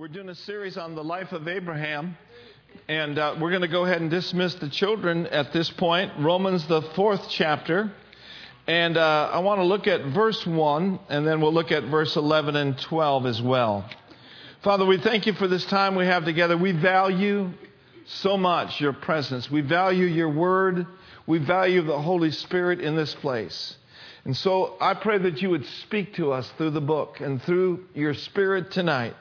We're doing a series on the life of Abraham, and uh, we're going to go ahead and dismiss the children at this point. Romans, the fourth chapter. And uh, I want to look at verse 1, and then we'll look at verse 11 and 12 as well. Father, we thank you for this time we have together. We value so much your presence. We value your word. We value the Holy Spirit in this place. And so I pray that you would speak to us through the book and through your spirit tonight.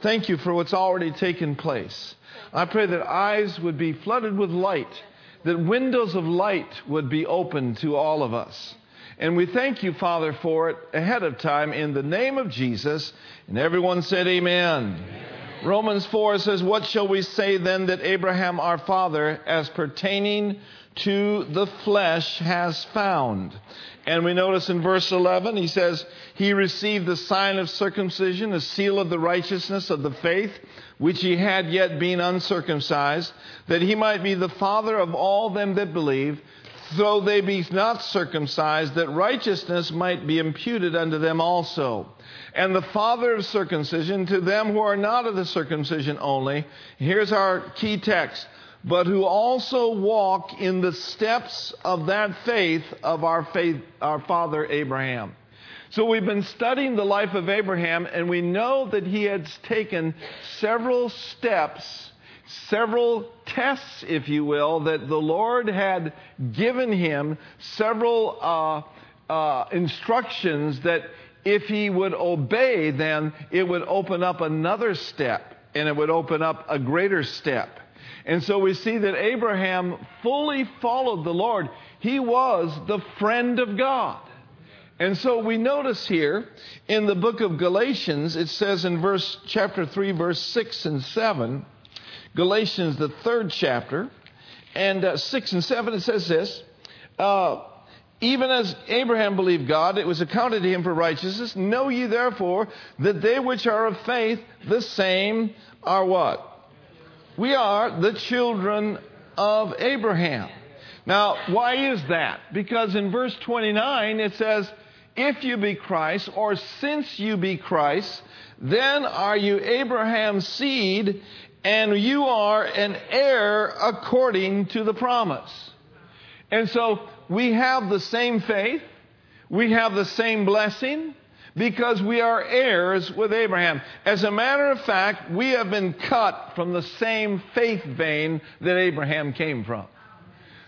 Thank you for what's already taken place. I pray that eyes would be flooded with light, that windows of light would be opened to all of us. And we thank you, Father, for it ahead of time in the name of Jesus. And everyone said, Amen. Amen. Romans 4 says, What shall we say then that Abraham our father, as pertaining to the flesh, has found? And we notice in verse 11, he says, He received the sign of circumcision, the seal of the righteousness of the faith, which he had yet been uncircumcised, that he might be the father of all them that believe, though they be not circumcised, that righteousness might be imputed unto them also. And the father of circumcision to them who are not of the circumcision only. Here's our key text but who also walk in the steps of that faith of our faith, our father Abraham. So we've been studying the life of Abraham and we know that he has taken several steps, several tests, if you will, that the Lord had given him, several uh, uh, instructions that if he would obey, then it would open up another step and it would open up a greater step. And so we see that Abraham fully followed the Lord. He was the friend of God. And so we notice here in the book of Galatians, it says in verse chapter 3, verse 6 and 7, Galatians, the third chapter, and uh, 6 and 7, it says this uh, Even as Abraham believed God, it was accounted to him for righteousness. Know ye therefore that they which are of faith, the same are what? We are the children of Abraham. Now, why is that? Because in verse 29 it says, If you be Christ, or since you be Christ, then are you Abraham's seed, and you are an heir according to the promise. And so we have the same faith, we have the same blessing, because we are heirs with Abraham. As a matter of fact, we have been cut from the same faith vein that Abraham came from.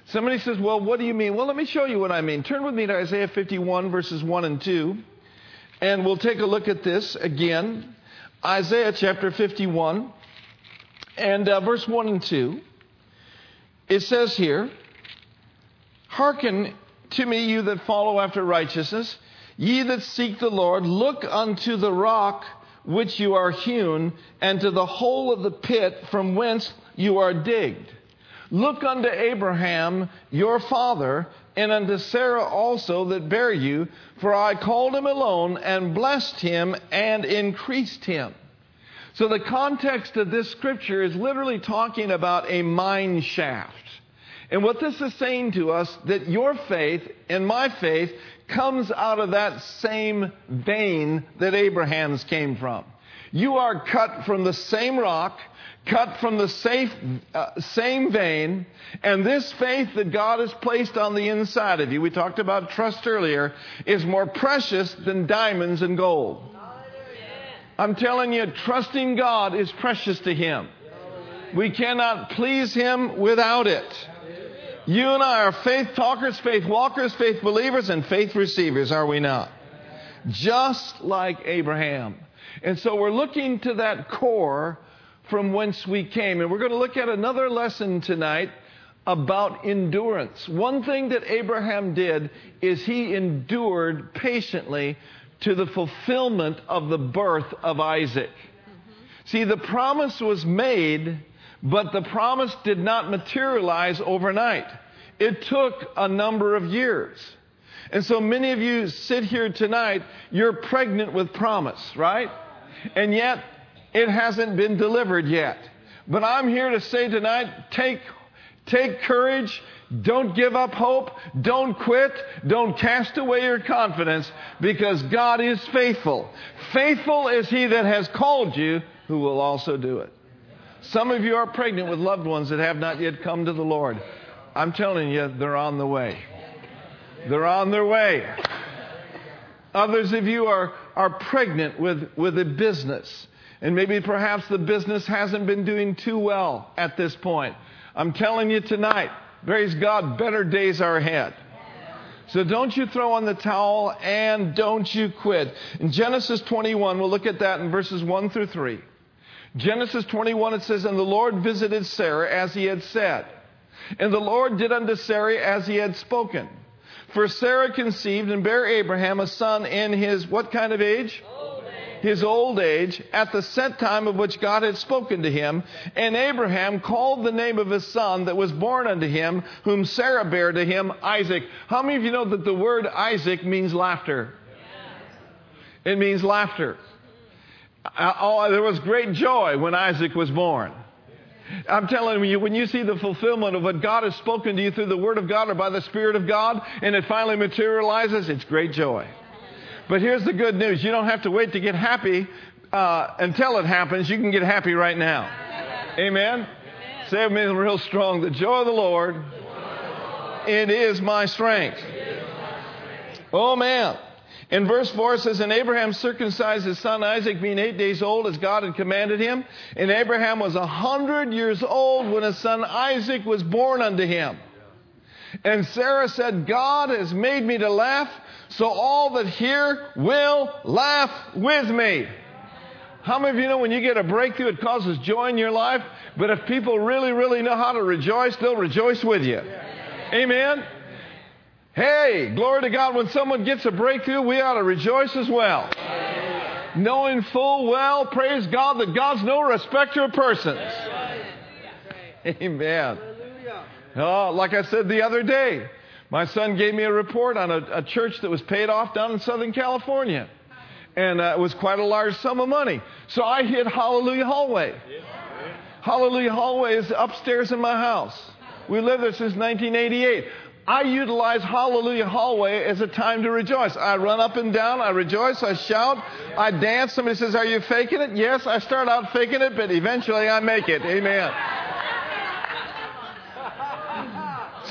Somebody says, Well, what do you mean? Well, let me show you what I mean. Turn with me to Isaiah 51, verses 1 and 2, and we'll take a look at this again. Isaiah chapter 51, and uh, verse 1 and 2. It says here, Hearken to me, you that follow after righteousness Ye that seek the Lord, look unto the rock which you are hewn, and to the hole of the pit from whence you are digged. Look unto Abraham your father, and unto Sarah also that bare you, for I called him alone, and blessed him, and increased him. So the context of this scripture is literally talking about a mine shaft. And what this is saying to us that your faith and my faith comes out of that same vein that Abraham's came from. You are cut from the same rock, cut from the safe, uh, same vein, and this faith that God has placed on the inside of you, we talked about trust earlier, is more precious than diamonds and gold. I'm telling you, trusting God is precious to Him. We cannot please Him without it. You and I are faith talkers, faith walkers, faith believers, and faith receivers, are we not? Just like Abraham. And so we're looking to that core from whence we came. And we're going to look at another lesson tonight about endurance. One thing that Abraham did is he endured patiently to the fulfillment of the birth of Isaac. Mm-hmm. See, the promise was made but the promise did not materialize overnight. It took a number of years. And so many of you sit here tonight, you're pregnant with promise, right? And yet, it hasn't been delivered yet. But I'm here to say tonight, take, Take courage. Don't give up hope. Don't quit. Don't cast away your confidence because God is faithful. Faithful is He that has called you who will also do it. Some of you are pregnant with loved ones that have not yet come to the Lord. I'm telling you, they're on the way. They're on their way. Others of you are, are pregnant with, with a business. And maybe perhaps the business hasn't been doing too well at this point. I'm telling you tonight, praise God, better days are ahead. So don't you throw on the towel and don't you quit. In Genesis 21, we'll look at that in verses 1 through 3. Genesis 21, it says, And the Lord visited Sarah as he had said. And the Lord did unto Sarah as he had spoken. For Sarah conceived and bare Abraham a son in his what kind of age? His old age, at the set time of which God had spoken to him. And Abraham called the name of his son that was born unto him, whom Sarah bare to him, Isaac. How many of you know that the word Isaac means laughter? It means laughter. Uh, oh, there was great joy when Isaac was born. I'm telling you, when you see the fulfillment of what God has spoken to you through the Word of God or by the Spirit of God, and it finally materializes, it's great joy. But here's the good news you don't have to wait to get happy uh, until it happens. You can get happy right now. Amen? Say it with me real strong the joy of the Lord, it is my strength. Oh, man. In verse 4 it says, And Abraham circumcised his son Isaac, being eight days old, as God had commanded him. And Abraham was a hundred years old when his son Isaac was born unto him. And Sarah said, God has made me to laugh, so all that hear will laugh with me. How many of you know when you get a breakthrough, it causes joy in your life? But if people really, really know how to rejoice, they'll rejoice with you. Amen? Hey, glory to God, when someone gets a breakthrough, we ought to rejoice as well. Knowing full well, praise God, that God's no respecter of persons. Amen. Oh, like I said the other day, my son gave me a report on a, a church that was paid off down in Southern California. And uh, it was quite a large sum of money. So I hit Hallelujah Hallway. Hallelujah Hallway is upstairs in my house. We lived there since 1988. I utilize Hallelujah Hallway as a time to rejoice. I run up and down, I rejoice, I shout, I dance. Somebody says, Are you faking it? Yes, I start out faking it, but eventually I make it. Amen.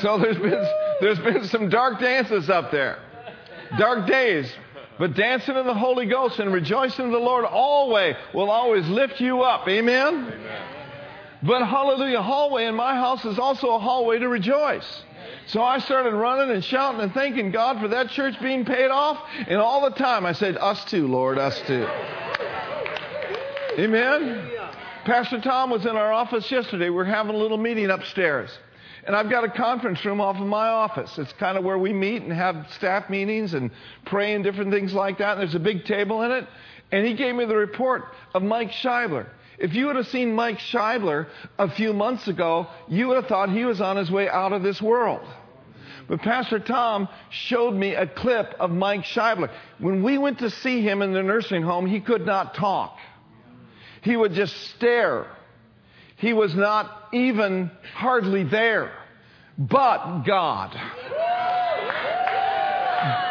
So there's been, there's been some dark dances up there, dark days. But dancing in the Holy Ghost and rejoicing in the Lord always will always lift you up. Amen? Amen. But Hallelujah Hallway in my house is also a hallway to rejoice. So I started running and shouting and thanking God for that church being paid off. And all the time I said, Us too, Lord, us too. Amen. Pastor Tom was in our office yesterday. We are having a little meeting upstairs. And I've got a conference room off of my office. It's kind of where we meet and have staff meetings and pray and different things like that. And there's a big table in it. And he gave me the report of Mike Scheibler. If you would have seen Mike Scheibler a few months ago, you would have thought he was on his way out of this world. But Pastor Tom showed me a clip of Mike Scheibler. When we went to see him in the nursing home, he could not talk. He would just stare. He was not even hardly there. But God.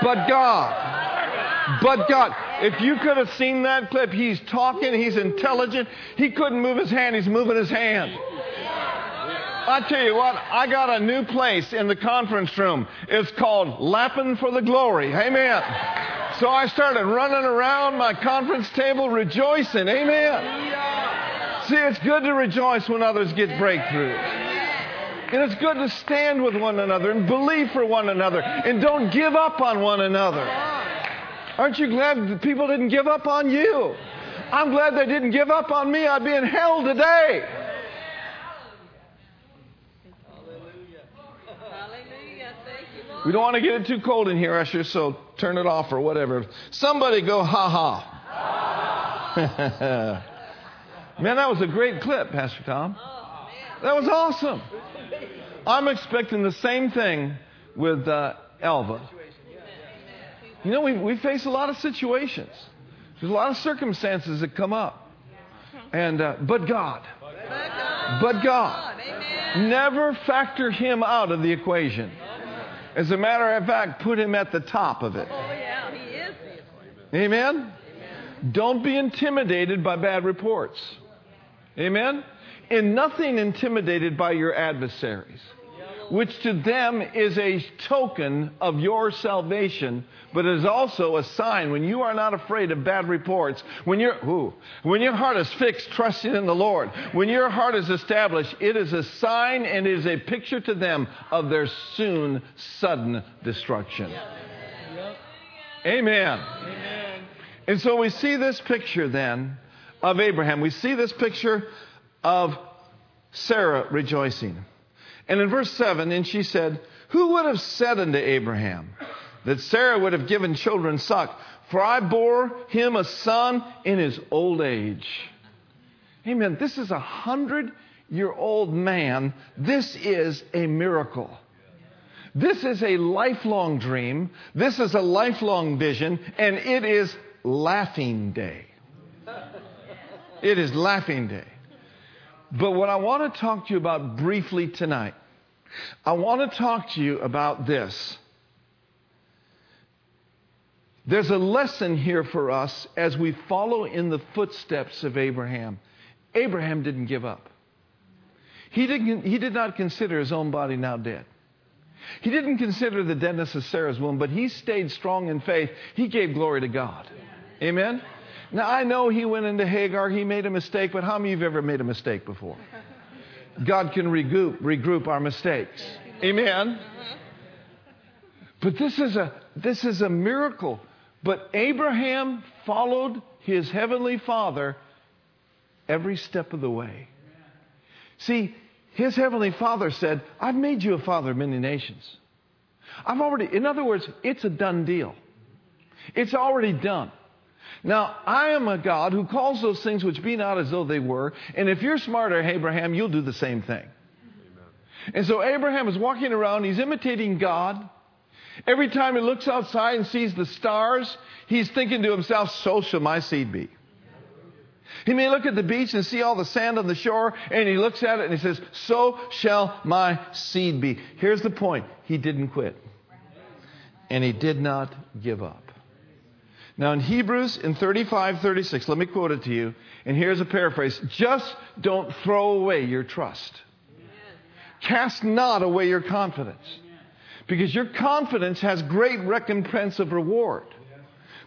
But God. But God. If you could have seen that clip, he's talking, he's intelligent. He couldn't move his hand, he's moving his hand. I tell you what, I got a new place in the conference room. It's called Lapping for the Glory. Amen. So I started running around my conference table rejoicing. Amen. See, it's good to rejoice when others get breakthroughs. And it's good to stand with one another and believe for one another and don't give up on one another. Aren't you glad people didn't give up on you? I'm glad they didn't give up on me. I'd be in hell today. We don't want to get it too cold in here, Usher, so turn it off or whatever. Somebody go ha ha. man, that was a great clip, Pastor Tom. That was awesome. I'm expecting the same thing with uh, Elva. You know, we, we face a lot of situations. There's a lot of circumstances that come up. And, uh, but God. But God. Never factor him out of the equation. As a matter of fact, put him at the top of it. Oh, yeah, he is. Amen? Don't be intimidated by bad reports. Amen? And nothing intimidated by your adversaries, which to them is a token of your salvation, but is also a sign when you are not afraid of bad reports, when, you when your heart is fixed, trusting in the Lord, when your heart is established, it is a sign and it is a picture to them of their soon, sudden destruction. Amen. And so we see this picture then of Abraham. We see this picture of Sarah rejoicing. And in verse 7, and she said, Who would have said unto Abraham that Sarah would have given children suck? For I bore him a son in his old age. Amen. This is a hundred year old man. This is a miracle. This is a lifelong dream. This is a lifelong vision, and it is laughing day. It is laughing day. But what I want to talk to you about briefly tonight, I want to talk to you about this. There's a lesson here for us as we follow in the footsteps of Abraham. Abraham didn't give up. He, didn't, he did not consider his own body now dead. He didn't consider the deadness of Sarah's womb, but he stayed strong in faith. He gave glory to God. Amen? Now, I know he went into Hagar, he made a mistake, but how many of you have ever made a mistake before? God can regroup, regroup our mistakes. Amen? But this is, a, this is a miracle. But Abraham followed his heavenly father every step of the way. See, his heavenly father said, I've made you a father of many nations. I've already, in other words, it's a done deal. It's already done. Now, I am a God who calls those things which be not as though they were. And if you're smarter, Abraham, you'll do the same thing. Amen. And so Abraham is walking around, he's imitating God. Every time he looks outside and sees the stars, he's thinking to himself, so shall my seed be. He may look at the beach and see all the sand on the shore, and he looks at it and he says, So shall my seed be. Here's the point he didn't quit, and he did not give up. Now, in Hebrews in 35 36, let me quote it to you, and here's a paraphrase just don't throw away your trust. Cast not away your confidence, because your confidence has great recompense of reward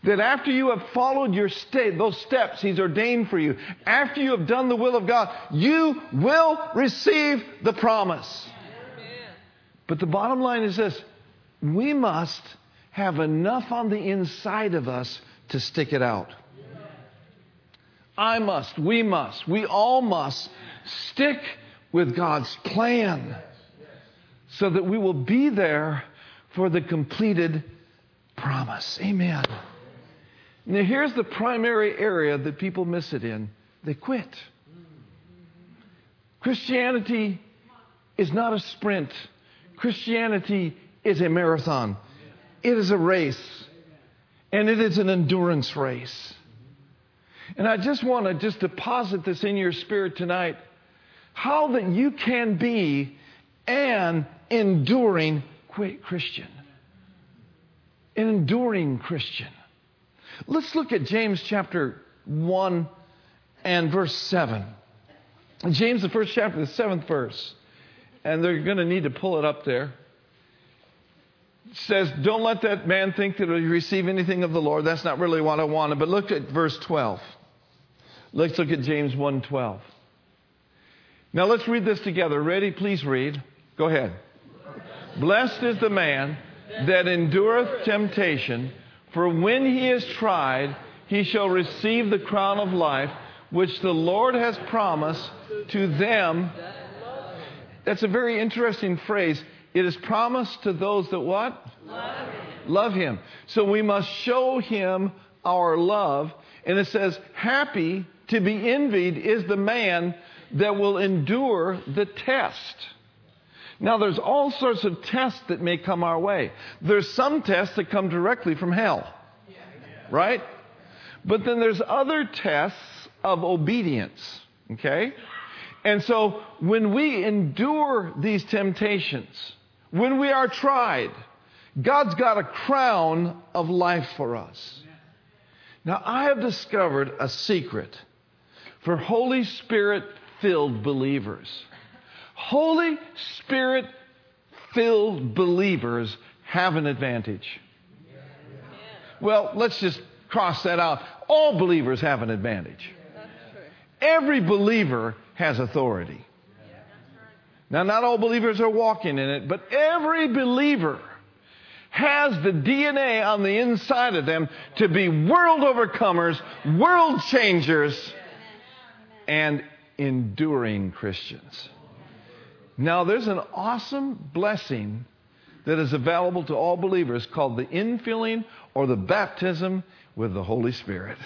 that after you have followed your state, those steps He's ordained for you, after you have done the will of God, you will receive the promise. But the bottom line is this we must have enough on the inside of us to stick it out. I must, we must, we all must stick with God's plan so that we will be there for the completed promise. Amen. Now, here's the primary area that people miss it in they quit. Christianity is not a sprint, Christianity is a marathon, it is a race, and it is an endurance race. And I just want to just deposit this in your spirit tonight how that you can be an enduring Christian. An enduring Christian. Let's look at James chapter 1 and verse 7. James, the first chapter, the seventh verse. And they're going to need to pull it up there. Says, Don't let that man think that he receive anything of the Lord. That's not really what I wanted. But look at verse 12. Let's look at James 1 12. Now let's read this together. Ready? Please read. Go ahead. Blessed is the man that endureth temptation for when he is tried, he shall receive the crown of life which the Lord has promised to them. That's a very interesting phrase. It is promised to those that what? Love him. Love him. So we must show him our love. And it says, happy to be envied is the man that will endure the test. Now, there's all sorts of tests that may come our way. There's some tests that come directly from hell, right? But then there's other tests of obedience, okay? And so when we endure these temptations, when we are tried, God's got a crown of life for us. Now, I have discovered a secret for Holy Spirit filled believers. Holy Spirit filled believers have an advantage. Well, let's just cross that out. All believers have an advantage. Every believer has authority. Now, not all believers are walking in it, but every believer has the DNA on the inside of them to be world overcomers, world changers, and enduring Christians. Now, there's an awesome blessing that is available to all believers called the infilling or the baptism with the Holy Spirit.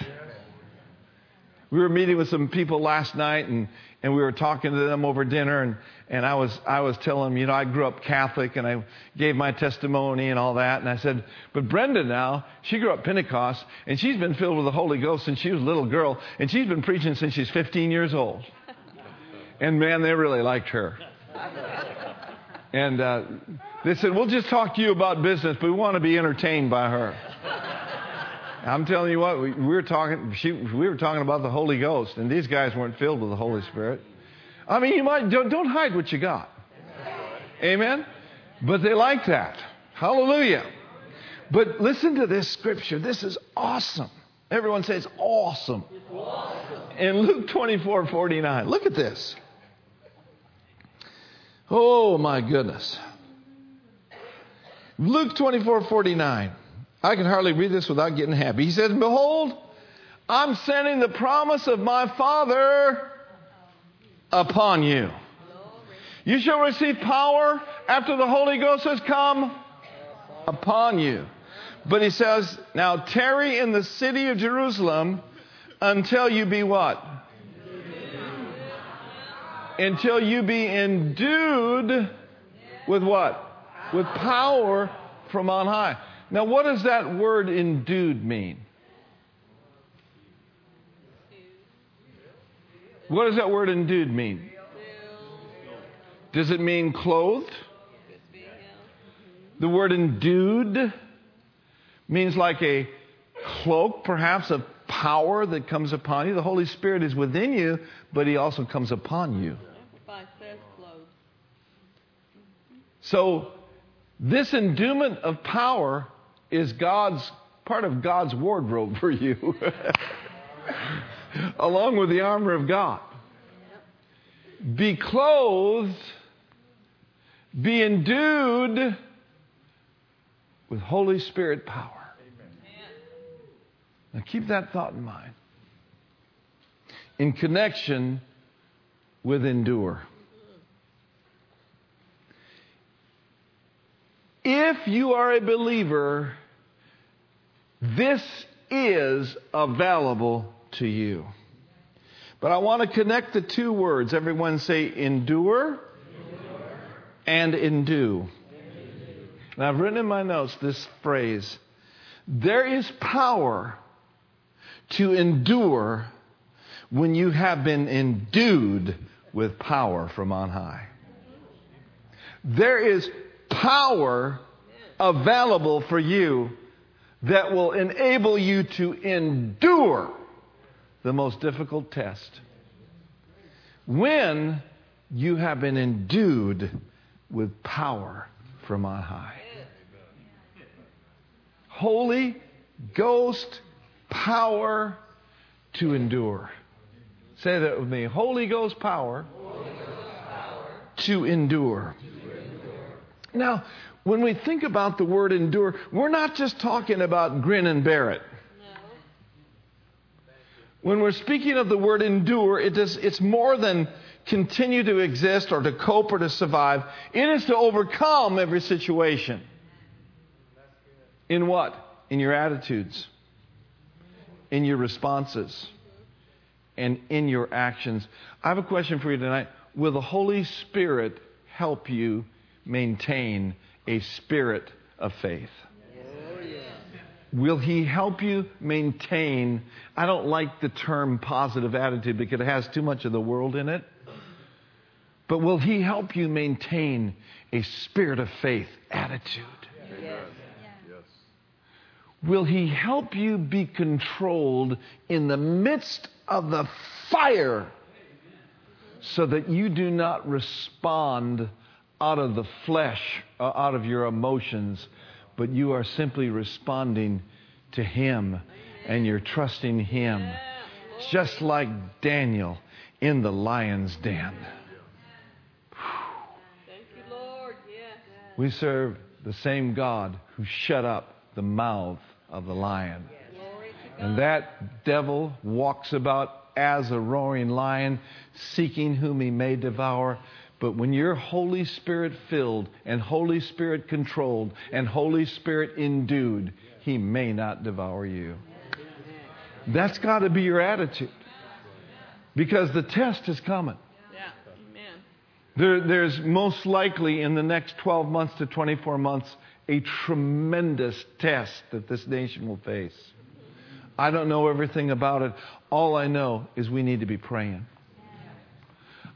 We were meeting with some people last night and, and we were talking to them over dinner and, and I was, I was telling them, you know, I grew up Catholic and I gave my testimony and all that. And I said, but Brenda now, she grew up Pentecost and she's been filled with the Holy Ghost since she was a little girl and she's been preaching since she's 15 years old. And man, they really liked her. And uh, they said, we'll just talk to you about business, but we want to be entertained by her. I'm telling you what, we, we were talking. She, we were talking about the Holy Ghost, and these guys weren't filled with the Holy Spirit. I mean, you might don't, don't hide what you got. Amen. But they like that. Hallelujah. But listen to this scripture. This is awesome. Everyone says awesome. awesome. In Luke 24 49, look at this. Oh my goodness. Luke 24 49. I can hardly read this without getting happy. He says, Behold, I'm sending the promise of my Father upon you. You shall receive power after the Holy Ghost has come upon you. But he says, Now tarry in the city of Jerusalem until you be what? Until you be endued with what? With power from on high. Now, what does that word endued mean? What does that word endued mean? Does it mean clothed? The word endued means like a cloak, perhaps, of power that comes upon you. The Holy Spirit is within you, but He also comes upon you. So, this endowment of power is God's part of God's wardrobe for you, along with the armor of God. Be clothed, be endued with Holy Spirit power. Now keep that thought in mind. In connection with endure. If you are a believer, this is available to you. But I want to connect the two words. Everyone say endure, endure. and endue. And I've written in my notes this phrase there is power to endure when you have been endued with power from on high. There is power available for you that will enable you to endure the most difficult test. When you have been endued with power from on high. Holy Ghost power to endure. Say that with me. Holy Ghost power, Holy Ghost power to, endure. to endure. Now, when we think about the word endure, we're not just talking about grin and bear it. When we're speaking of the word endure, it is, it's more than continue to exist or to cope or to survive. It is to overcome every situation. In what? In your attitudes, in your responses, and in your actions. I have a question for you tonight. Will the Holy Spirit help you maintain a spirit of faith. Will He help you maintain? I don't like the term positive attitude because it has too much of the world in it. But will He help you maintain a spirit of faith attitude? Yes. Will He help you be controlled in the midst of the fire so that you do not respond out of the flesh, uh, out of your emotions, but you are simply responding to Him and you're trusting Him? Just like Daniel in the lion's den. We serve the same God who shut up the mouth of the lion. And that devil walks about as a roaring lion, seeking whom he may devour. But when you're Holy Spirit filled and Holy Spirit controlled and Holy Spirit endued, he may not devour you. That's got to be your attitude. Because the test is coming. There, there's most likely in the next 12 months to 24 months a tremendous test that this nation will face. I don't know everything about it. All I know is we need to be praying.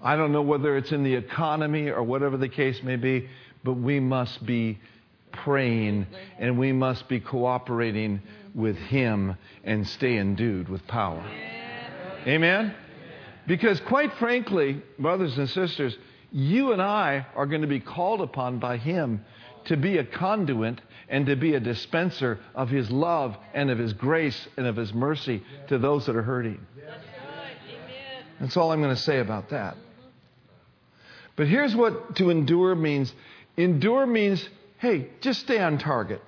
I don't know whether it's in the economy or whatever the case may be, but we must be praying and we must be cooperating with Him and stay endued with power. Amen? Because, quite frankly, brothers and sisters, you and I are going to be called upon by Him to be a conduit and to be a dispenser of His love and of His grace and of His mercy to those that are hurting. That's right. Amen. That's all I'm going to say about that. But here's what to endure means endure means, hey, just stay on target.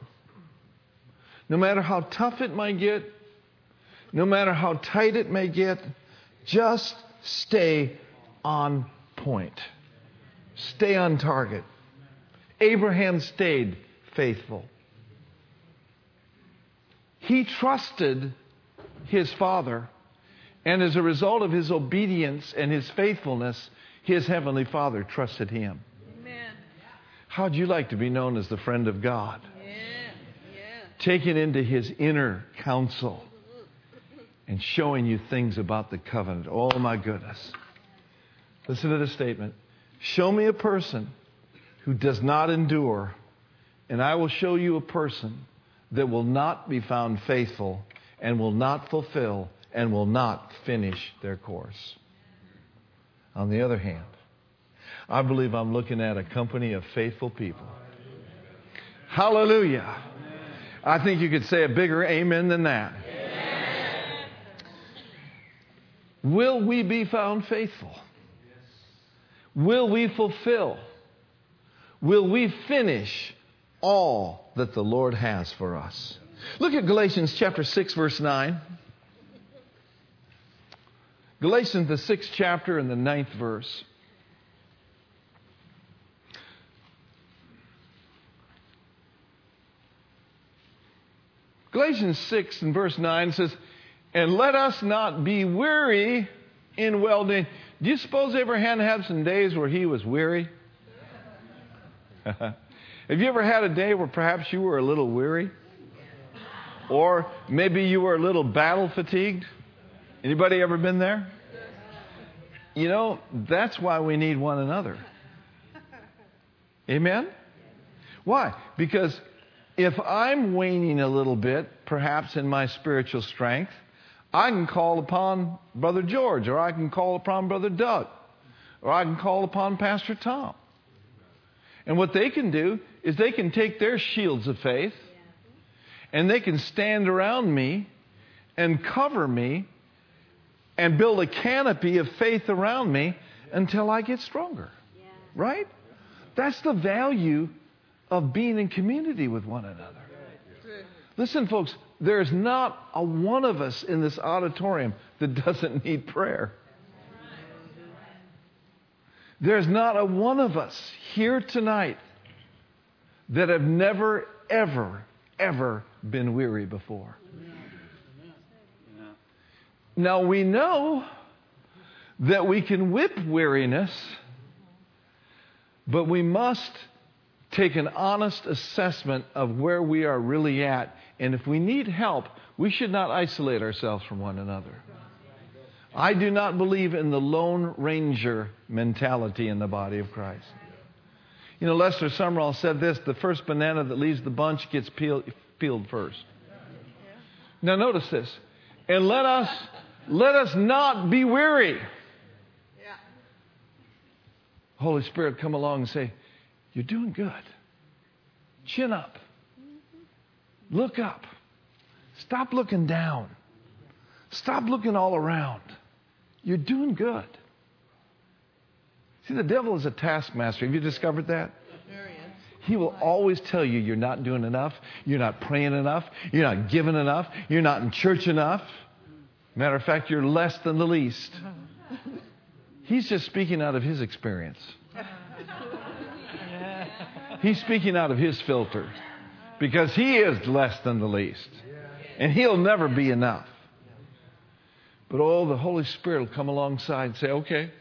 No matter how tough it might get, no matter how tight it may get, just stay on point. Stay on target. Abraham stayed faithful. He trusted his father, and as a result of his obedience and his faithfulness, his heavenly father trusted him. Amen. How'd you like to be known as the friend of God? Yeah. Yeah. Taken into his inner counsel and showing you things about the covenant. Oh my goodness. Listen to this statement. Show me a person who does not endure, and I will show you a person that will not be found faithful and will not fulfill and will not finish their course. On the other hand, I believe I'm looking at a company of faithful people. Hallelujah. I think you could say a bigger amen than that. Will we be found faithful? Will we fulfill? Will we finish all that the Lord has for us? Look at Galatians chapter 6 verse 9. Galatians the 6th chapter and the ninth verse. Galatians 6 and verse 9 says, And let us not be weary in well doing. Do you suppose Abraham had some days where he was weary? Have you ever had a day where perhaps you were a little weary? Or maybe you were a little battle fatigued? Anybody ever been there? You know, that's why we need one another. Amen? Why? Because if I'm waning a little bit, perhaps in my spiritual strength, I can call upon Brother George, or I can call upon Brother Doug, or I can call upon Pastor Tom. And what they can do is they can take their shields of faith and they can stand around me and cover me and build a canopy of faith around me until I get stronger. Right? That's the value of being in community with one another. Listen, folks, there's not a one of us in this auditorium that doesn't need prayer. There's not a one of us here tonight that have never, ever, ever been weary before. Now we know that we can whip weariness, but we must take an honest assessment of where we are really at. And if we need help, we should not isolate ourselves from one another. I do not believe in the Lone Ranger mentality in the body of Christ. You know, Lester Sumrall said this the first banana that leaves the bunch gets peeled, peeled first. Now, notice this. And let us, let us not be weary. Yeah. Holy Spirit, come along and say, You're doing good. Chin up. Mm-hmm. Look up. Stop looking down. Stop looking all around. You're doing good. See, the devil is a taskmaster. Have you discovered that? There he is. He will always tell you you're not doing enough, you're not praying enough, you're not giving enough, you're not in church enough. Matter of fact, you're less than the least. He's just speaking out of his experience. He's speaking out of his filter because he is less than the least. And he'll never be enough. But oh, the Holy Spirit will come alongside and say, okay,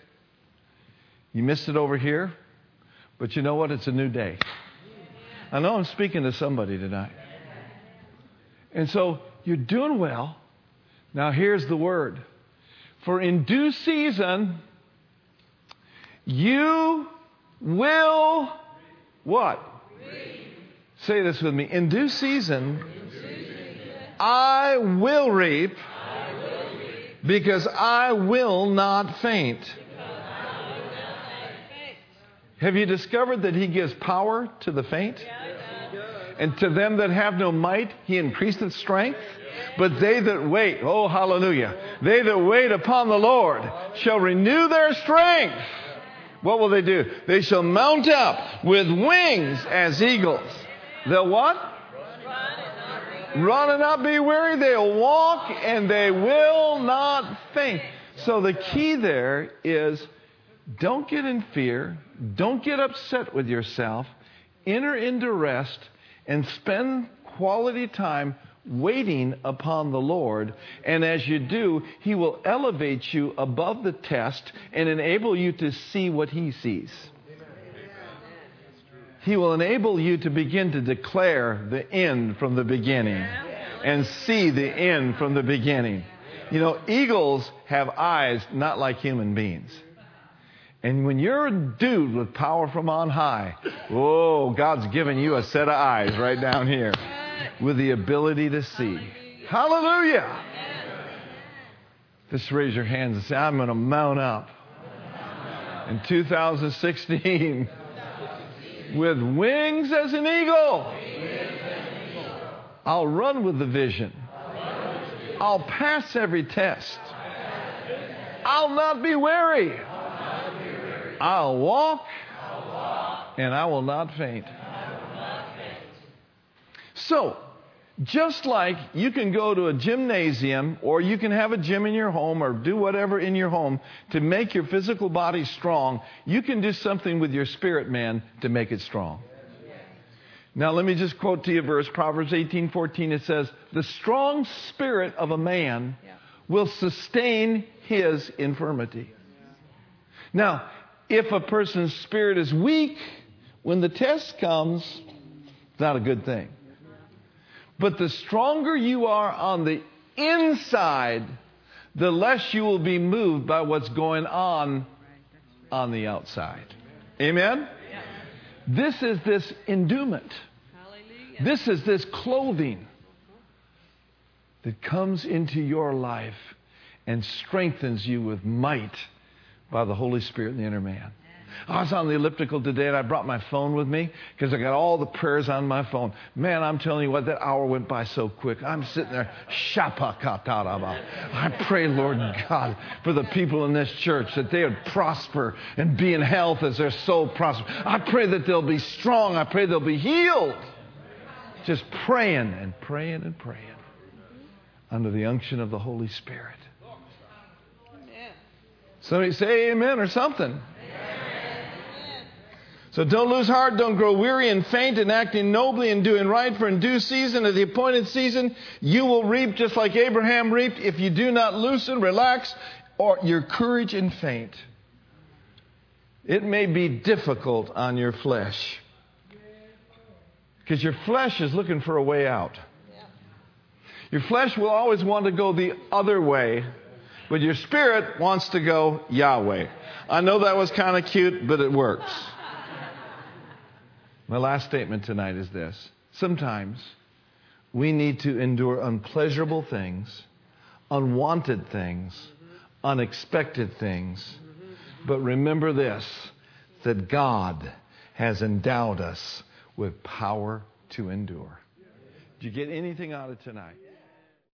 you missed it over here, but you know what? It's a new day. I know I'm speaking to somebody tonight. And so you're doing well. Now here's the word. For in due season, you will what? Say this with me. In due season, I will reap because I will not faint. Have you discovered that He gives power to the faint? And to them that have no might, He increaseth strength. But they that wait, oh hallelujah, they that wait upon the Lord shall renew their strength. What will they do? They shall mount up with wings as eagles. They'll what? Run and not be weary. They'll walk and they will not faint. So the key there is don't get in fear. Don't get upset with yourself. Enter into rest and spend quality time waiting upon the Lord. And as you do, He will elevate you above the test and enable you to see what He sees. He will enable you to begin to declare the end from the beginning and see the end from the beginning. You know, eagles have eyes not like human beings. And when you're endued with power from on high, oh, God's given you a set of eyes right down here with the ability to see. Hallelujah. Just raise your hands and say, I'm going to mount up in 2016 with wings as an eagle. I'll run with the vision. I'll pass every test. I'll not be weary. I'll walk and I will not faint. So, just like you can go to a gymnasium or you can have a gym in your home or do whatever in your home to make your physical body strong, you can do something with your spirit man to make it strong. Now let me just quote to you a verse, Proverbs 18:14 it says, "The strong spirit of a man will sustain his infirmity." Now, if a person's spirit is weak, when the test comes, it's not a good thing. But the stronger you are on the inside, the less you will be moved by what's going on on the outside. Amen? This is this endowment. This is this clothing that comes into your life and strengthens you with might by the Holy Spirit in the inner man. I was on the elliptical today and I brought my phone with me because I got all the prayers on my phone. Man, I'm telling you what, that hour went by so quick. I'm sitting there, shapakataraba. I pray, Lord God, for the people in this church that they would prosper and be in health as their soul prospers. I pray that they'll be strong. I pray they'll be healed. Just praying and praying and praying under the unction of the Holy Spirit. Somebody say amen or something. So don't lose heart, don't grow weary and faint in acting nobly and doing right, for in due season, at the appointed season, you will reap just like Abraham reaped if you do not loosen, relax, or your courage and faint. It may be difficult on your flesh. Because your flesh is looking for a way out. Your flesh will always want to go the other way But your spirit wants to go Yahweh. I know that was kind of cute, but it works. My last statement tonight is this. Sometimes we need to endure unpleasurable things, unwanted things, unexpected things. But remember this that God has endowed us with power to endure. Did you get anything out of tonight?